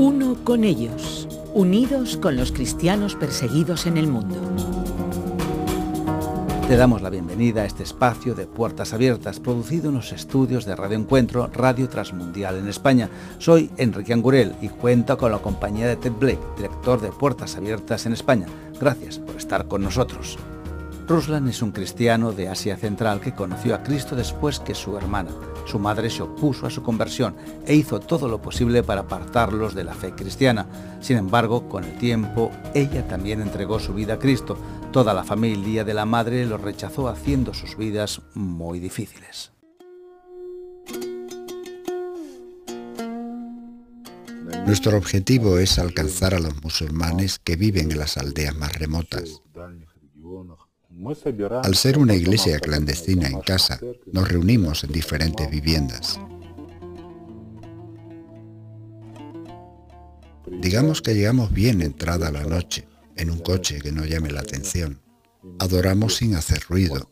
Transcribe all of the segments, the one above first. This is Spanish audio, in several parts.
Uno con ellos, unidos con los cristianos perseguidos en el mundo. Te damos la bienvenida a este espacio de Puertas Abiertas, producido en los estudios de Radio Encuentro, Radio Transmundial en España. Soy Enrique Angurel y cuento con la compañía de Ted Blake, director de Puertas Abiertas en España. Gracias por estar con nosotros. Ruslan es un cristiano de Asia Central que conoció a Cristo después que su hermana. Su madre se opuso a su conversión e hizo todo lo posible para apartarlos de la fe cristiana. Sin embargo, con el tiempo, ella también entregó su vida a Cristo. Toda la familia de la madre lo rechazó haciendo sus vidas muy difíciles. Nuestro objetivo es alcanzar a los musulmanes que viven en las aldeas más remotas. Al ser una iglesia clandestina en casa, nos reunimos en diferentes viviendas. Digamos que llegamos bien entrada la noche, en un coche que no llame la atención. Adoramos sin hacer ruido.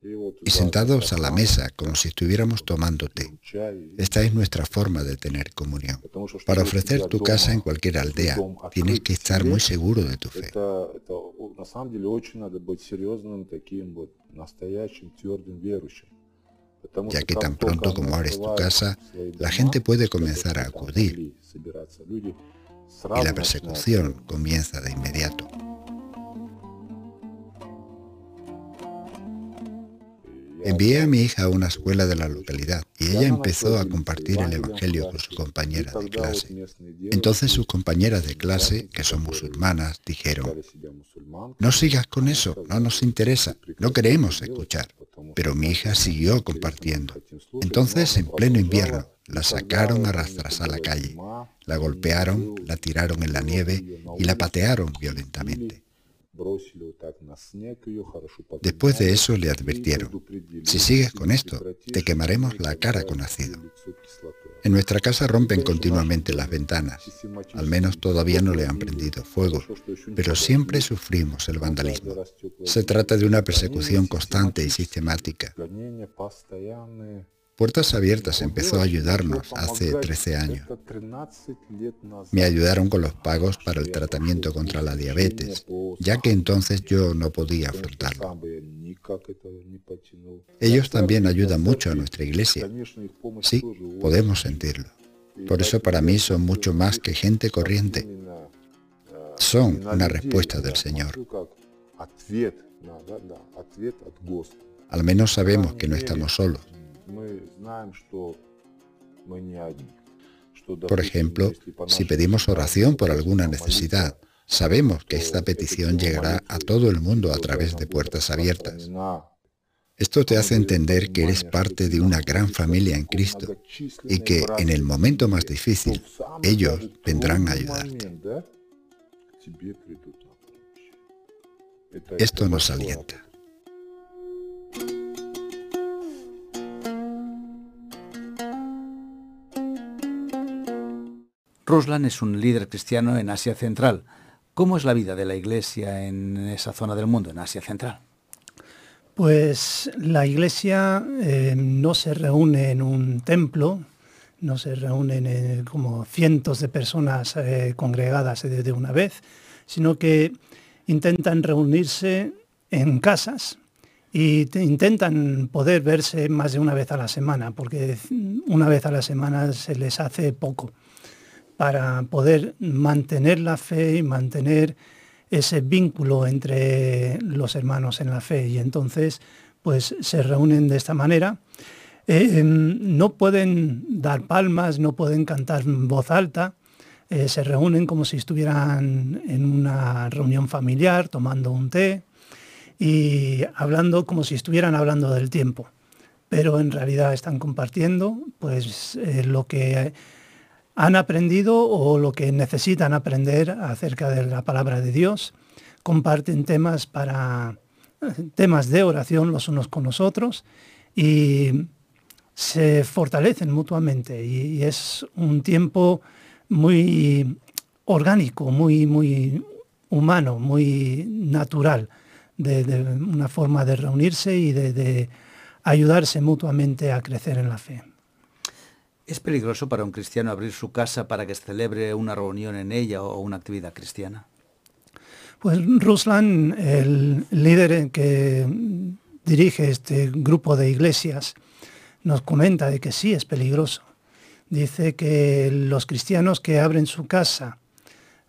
Y sentados a la mesa como si estuviéramos tomando té. Esta es nuestra forma de tener comunión. Para ofrecer tu casa en cualquier aldea, tienes que estar muy seguro de tu fe. Ya que tan pronto como abres tu casa, la gente puede comenzar a acudir y la persecución comienza de inmediato. Envié a mi hija a una escuela de la localidad y ella empezó a compartir el Evangelio con su compañera de clase. Entonces sus compañeras de clase, que son musulmanas, dijeron, no sigas con eso, no nos interesa, no queremos escuchar. Pero mi hija siguió compartiendo. Entonces, en pleno invierno, la sacaron a rastras a la calle, la golpearon, la tiraron en la nieve y la patearon violentamente. Después de eso le advirtieron, si sigues con esto, te quemaremos la cara con ácido. En nuestra casa rompen continuamente las ventanas, al menos todavía no le han prendido fuego, pero siempre sufrimos el vandalismo. Se trata de una persecución constante y sistemática. Puertas Abiertas empezó a ayudarnos hace 13 años. Me ayudaron con los pagos para el tratamiento contra la diabetes, ya que entonces yo no podía afrontarlo. Ellos también ayudan mucho a nuestra iglesia. Sí, podemos sentirlo. Por eso para mí son mucho más que gente corriente. Son una respuesta del Señor. Al menos sabemos que no estamos solos. Por ejemplo, si pedimos oración por alguna necesidad, sabemos que esta petición llegará a todo el mundo a través de puertas abiertas. Esto te hace entender que eres parte de una gran familia en Cristo y que en el momento más difícil ellos vendrán a ayudarte. Esto nos alienta. Ruslan es un líder cristiano en Asia Central. ¿Cómo es la vida de la iglesia en esa zona del mundo, en Asia Central? Pues la iglesia eh, no se reúne en un templo, no se reúnen como cientos de personas eh, congregadas de una vez, sino que intentan reunirse en casas y intentan poder verse más de una vez a la semana, porque una vez a la semana se les hace poco para poder mantener la fe y mantener ese vínculo entre los hermanos en la fe. Y entonces, pues se reúnen de esta manera. Eh, em, no pueden dar palmas, no pueden cantar en voz alta, eh, se reúnen como si estuvieran en una reunión familiar, tomando un té y hablando como si estuvieran hablando del tiempo. Pero en realidad están compartiendo pues, eh, lo que han aprendido o lo que necesitan aprender acerca de la palabra de Dios. Comparten temas para temas de oración los unos con los otros y se fortalecen mutuamente y, es un tiempo muy orgánico, muy, muy humano, muy natural, de, una forma de reunirse y de ayudarse mutuamente a crecer en la fe. ¿Es peligroso para un cristiano abrir su casa para que se celebre una reunión en ella o una actividad cristiana? Pues Ruslan, el líder que dirige este grupo de iglesias, nos comenta de que sí es peligroso. Dice que los cristianos que abren su casa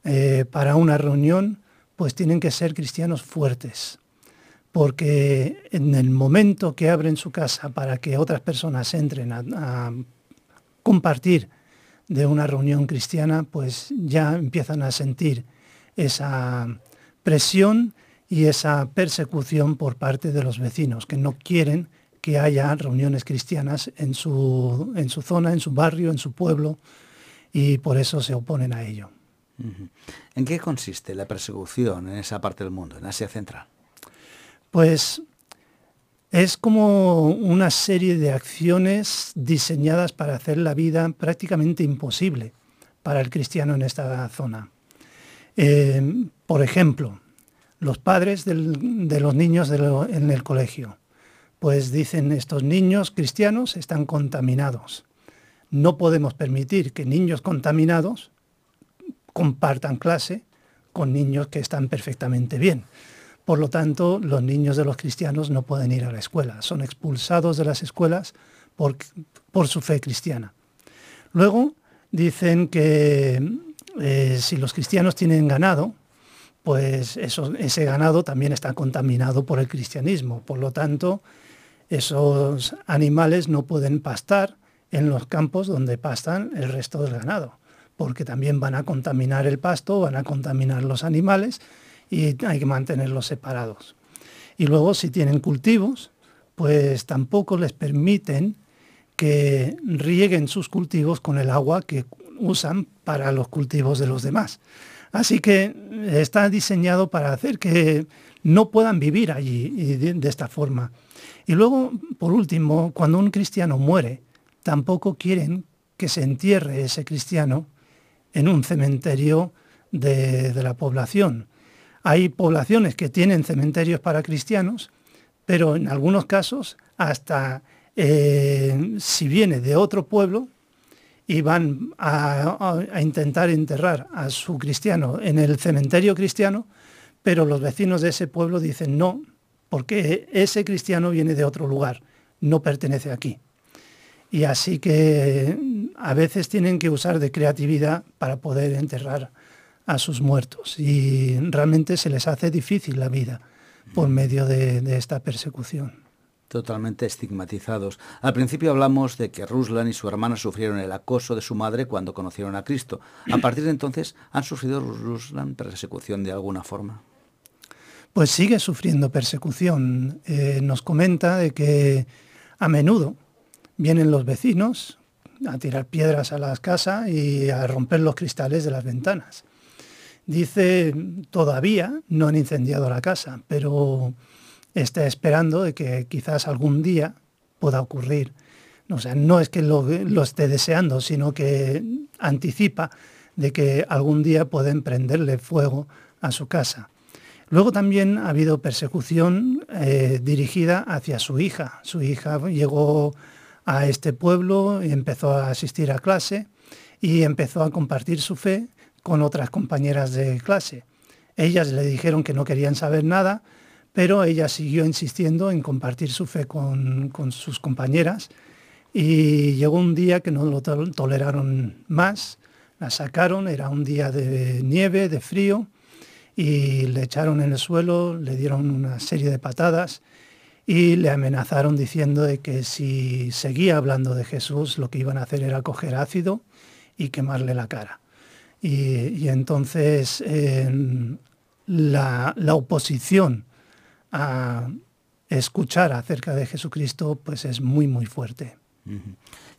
eh, para una reunión, pues tienen que ser cristianos fuertes, porque en el momento que abren su casa para que otras personas entren a, compartir de una reunión cristiana, pues ya empiezan a sentir esa presión y esa persecución por parte de los vecinos, que no quieren que haya reuniones cristianas en su, en su zona, en su barrio, en su pueblo, y por eso se oponen a ello. ¿En qué consiste la persecución en esa parte del mundo, en Asia Central? Pues es como una serie de acciones diseñadas para hacer la vida prácticamente imposible para el cristiano en esta zona. Eh, por ejemplo, los padres de los niños en el colegio, pues dicen estos niños cristianos están contaminados. No podemos permitir que niños contaminados compartan clase con niños que están perfectamente bien. Por lo tanto, los niños de los cristianos no pueden ir a la escuela, son expulsados de las escuelas por, por su fe cristiana. Luego dicen que eh, si los cristianos tienen ganado, pues ese ganado también está contaminado por el cristianismo. Por lo tanto, esos animales no pueden pastar en los campos donde pastan el resto del ganado porque también van a contaminar el pasto, van a contaminar los animales y hay que mantenerlos separados. Y luego si tienen cultivos, pues tampoco les permiten que rieguen sus cultivos con el agua que usan para los cultivos de los demás. Así que está diseñado para hacer que no puedan vivir allí de, de esta forma. Y luego, por último, cuando un cristiano muere, tampoco quieren que se entierre ese cristiano en un cementerio de, la población. Hay poblaciones que tienen cementerios para cristianos, pero en algunos casos hasta eh, si viene de otro pueblo y van a, intentar enterrar a su cristiano en el cementerio cristiano, pero los vecinos de ese pueblo dicen no, porque ese cristiano viene de otro lugar, no pertenece aquí. Y así que a veces tienen que usar de creatividad para poder enterrar a sus muertos y realmente se les hace difícil la vida por medio de, esta persecución. Totalmente estigmatizados. Al principio hablamos de que Ruslan y su hermana sufrieron el acoso de su madre cuando conocieron a Cristo. A partir de entonces, ¿han sufrido Ruslan persecución de alguna forma? Pues sigue sufriendo persecución. Eh, nos comenta de que a menudo vienen los vecinos a tirar piedras a las casas y a romper los cristales de las ventanas. Dice, todavía no han incendiado la casa, pero está esperando de que quizás algún día pueda ocurrir. No es que lo, lo esté deseando, sino que anticipa de que algún día pueden prenderle fuego a su casa. Luego también ha habido persecución eh, dirigida hacia su hija. Su hija llegó a este pueblo y empezó a asistir a clase y empezó a compartir su fe con otras compañeras de clase. Ellas le dijeron que no querían saber nada, pero ella siguió insistiendo en compartir su fe con, sus compañeras y llegó un día que no lo toleraron más, la sacaron, era un día de nieve, de frío, y le echaron en el suelo, le dieron una serie de patadas y le amenazaron diciendo de que si seguía hablando de Jesús lo que iban a hacer era coger ácido y quemarle la cara. Y, entonces la, oposición a escuchar acerca de Jesucristo pues es muy muy fuerte.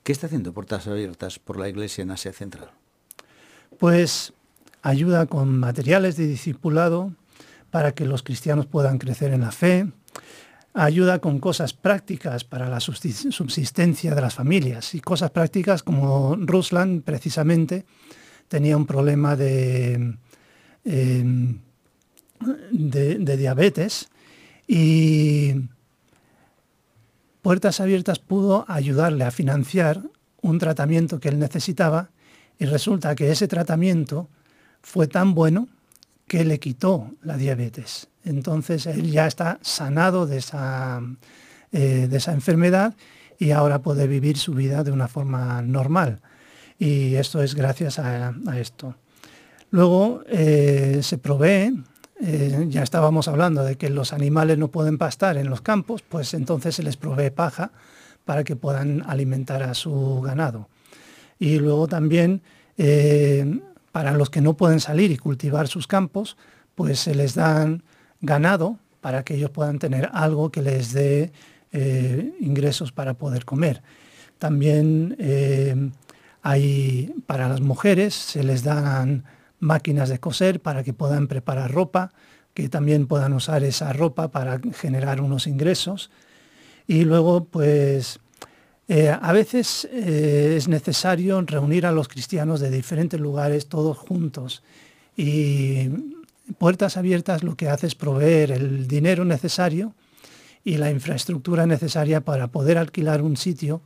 ¿Qué está haciendo Puertas Abiertas por la Iglesia en Asia Central? Pues ayuda con materiales de discipulado para que los cristianos puedan crecer en la fe, ayuda con cosas prácticas para la subsistencia de las familias y cosas prácticas como Ruslan precisamente tenía un problema de, em, de, diabetes y Puertas Abiertas pudo ayudarle a financiar un tratamiento que él necesitaba y resulta que ese tratamiento fue tan bueno que le quitó la diabetes. Entonces él ya está sanado de esa, eh, de esa enfermedad y ahora puede vivir su vida de una forma normal. Y esto es gracias a, esto. Luego eh, se provee, eh, ya estábamos hablando de que los animales no pueden pastar en los campos, pues entonces se les provee paja para que puedan alimentar a su ganado. Y luego también eh, para los que no pueden salir y cultivar sus campos, pues se les dan ganado para que ellos puedan tener algo que les dé ingresos para poder comer. También hay para las mujeres se les dan máquinas de coser para que puedan preparar ropa, que también puedan usar esa ropa para generar unos ingresos. Y luego, pues, eh, a veces es necesario reunir a los cristianos de diferentes lugares todos juntos. Y Puertas Abiertas lo que hace es proveer el dinero necesario y la infraestructura necesaria para poder alquilar un sitio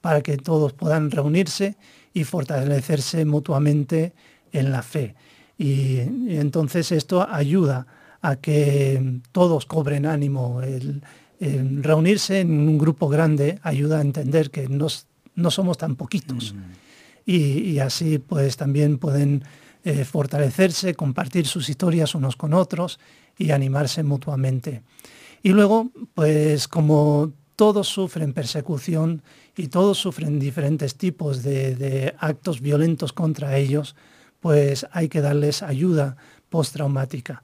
para que todos puedan reunirse y fortalecerse mutuamente en la fe. Y, entonces esto ayuda a que todos cobren ánimo. El, reunirse en un grupo grande ayuda a entender que no somos tan poquitos. Mm. Y, así pues también pueden eh, fortalecerse, compartir sus historias unos con otros y animarse mutuamente. Y luego, pues como todos sufren persecución y todos sufren diferentes tipos de, actos violentos contra ellos, pues hay que darles ayuda postraumática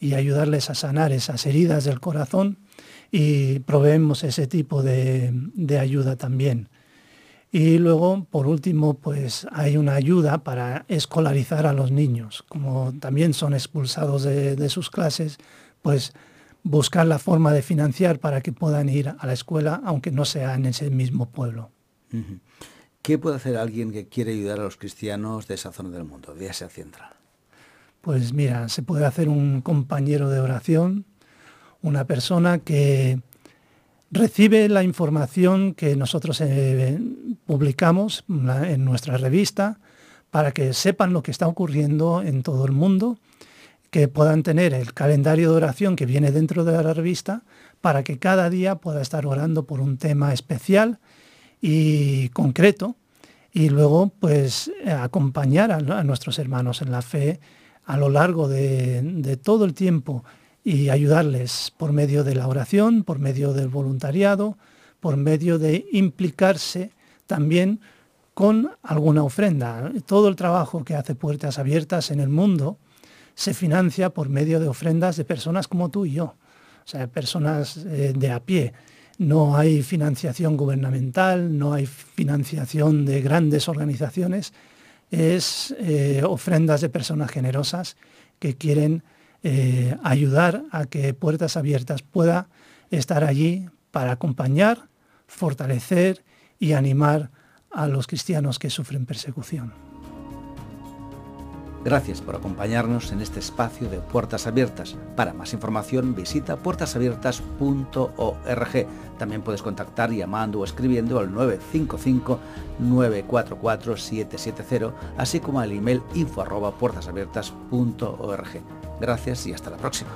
y ayudarles a sanar esas heridas del corazón y proveemos ese tipo de, ayuda también. Y luego, por último, pues hay una ayuda para escolarizar a los niños. Como también son expulsados de, de sus clases, pues buscar la forma de financiar para que puedan ir a la escuela, aunque no sea en ese mismo pueblo. ¿Qué puede hacer alguien que quiere ayudar a los cristianos de esa zona del mundo, de Asia Central? Pues mira, se puede hacer un compañero de oración, una persona que recibe la información que nosotros eh, publicamos en nuestra revista para que sepan lo que está ocurriendo en todo el mundo que puedan tener el calendario de oración que viene dentro de la revista para que cada día pueda estar orando por un tema especial y concreto y luego pues acompañar a, nuestros hermanos en la fe a lo largo de, todo el tiempo y ayudarles por medio de la oración, por medio del voluntariado, por medio de implicarse también con alguna ofrenda. Todo el trabajo que hace Puertas Abiertas en el mundo, se financia por medio de ofrendas de personas como tú y yo, o sea, personas eh, de a pie. No hay financiación gubernamental, no hay financiación de grandes organizaciones, es eh, ofrendas de personas generosas que quieren eh, ayudar a que Puertas Abiertas pueda estar allí para acompañar, fortalecer y animar a los cristianos que sufren persecución. Gracias por acompañarnos en este espacio de Puertas Abiertas. Para más información visita puertasabiertas.org. También puedes contactar llamando o escribiendo al 955-944-770, así como al email info Gracias y hasta la próxima.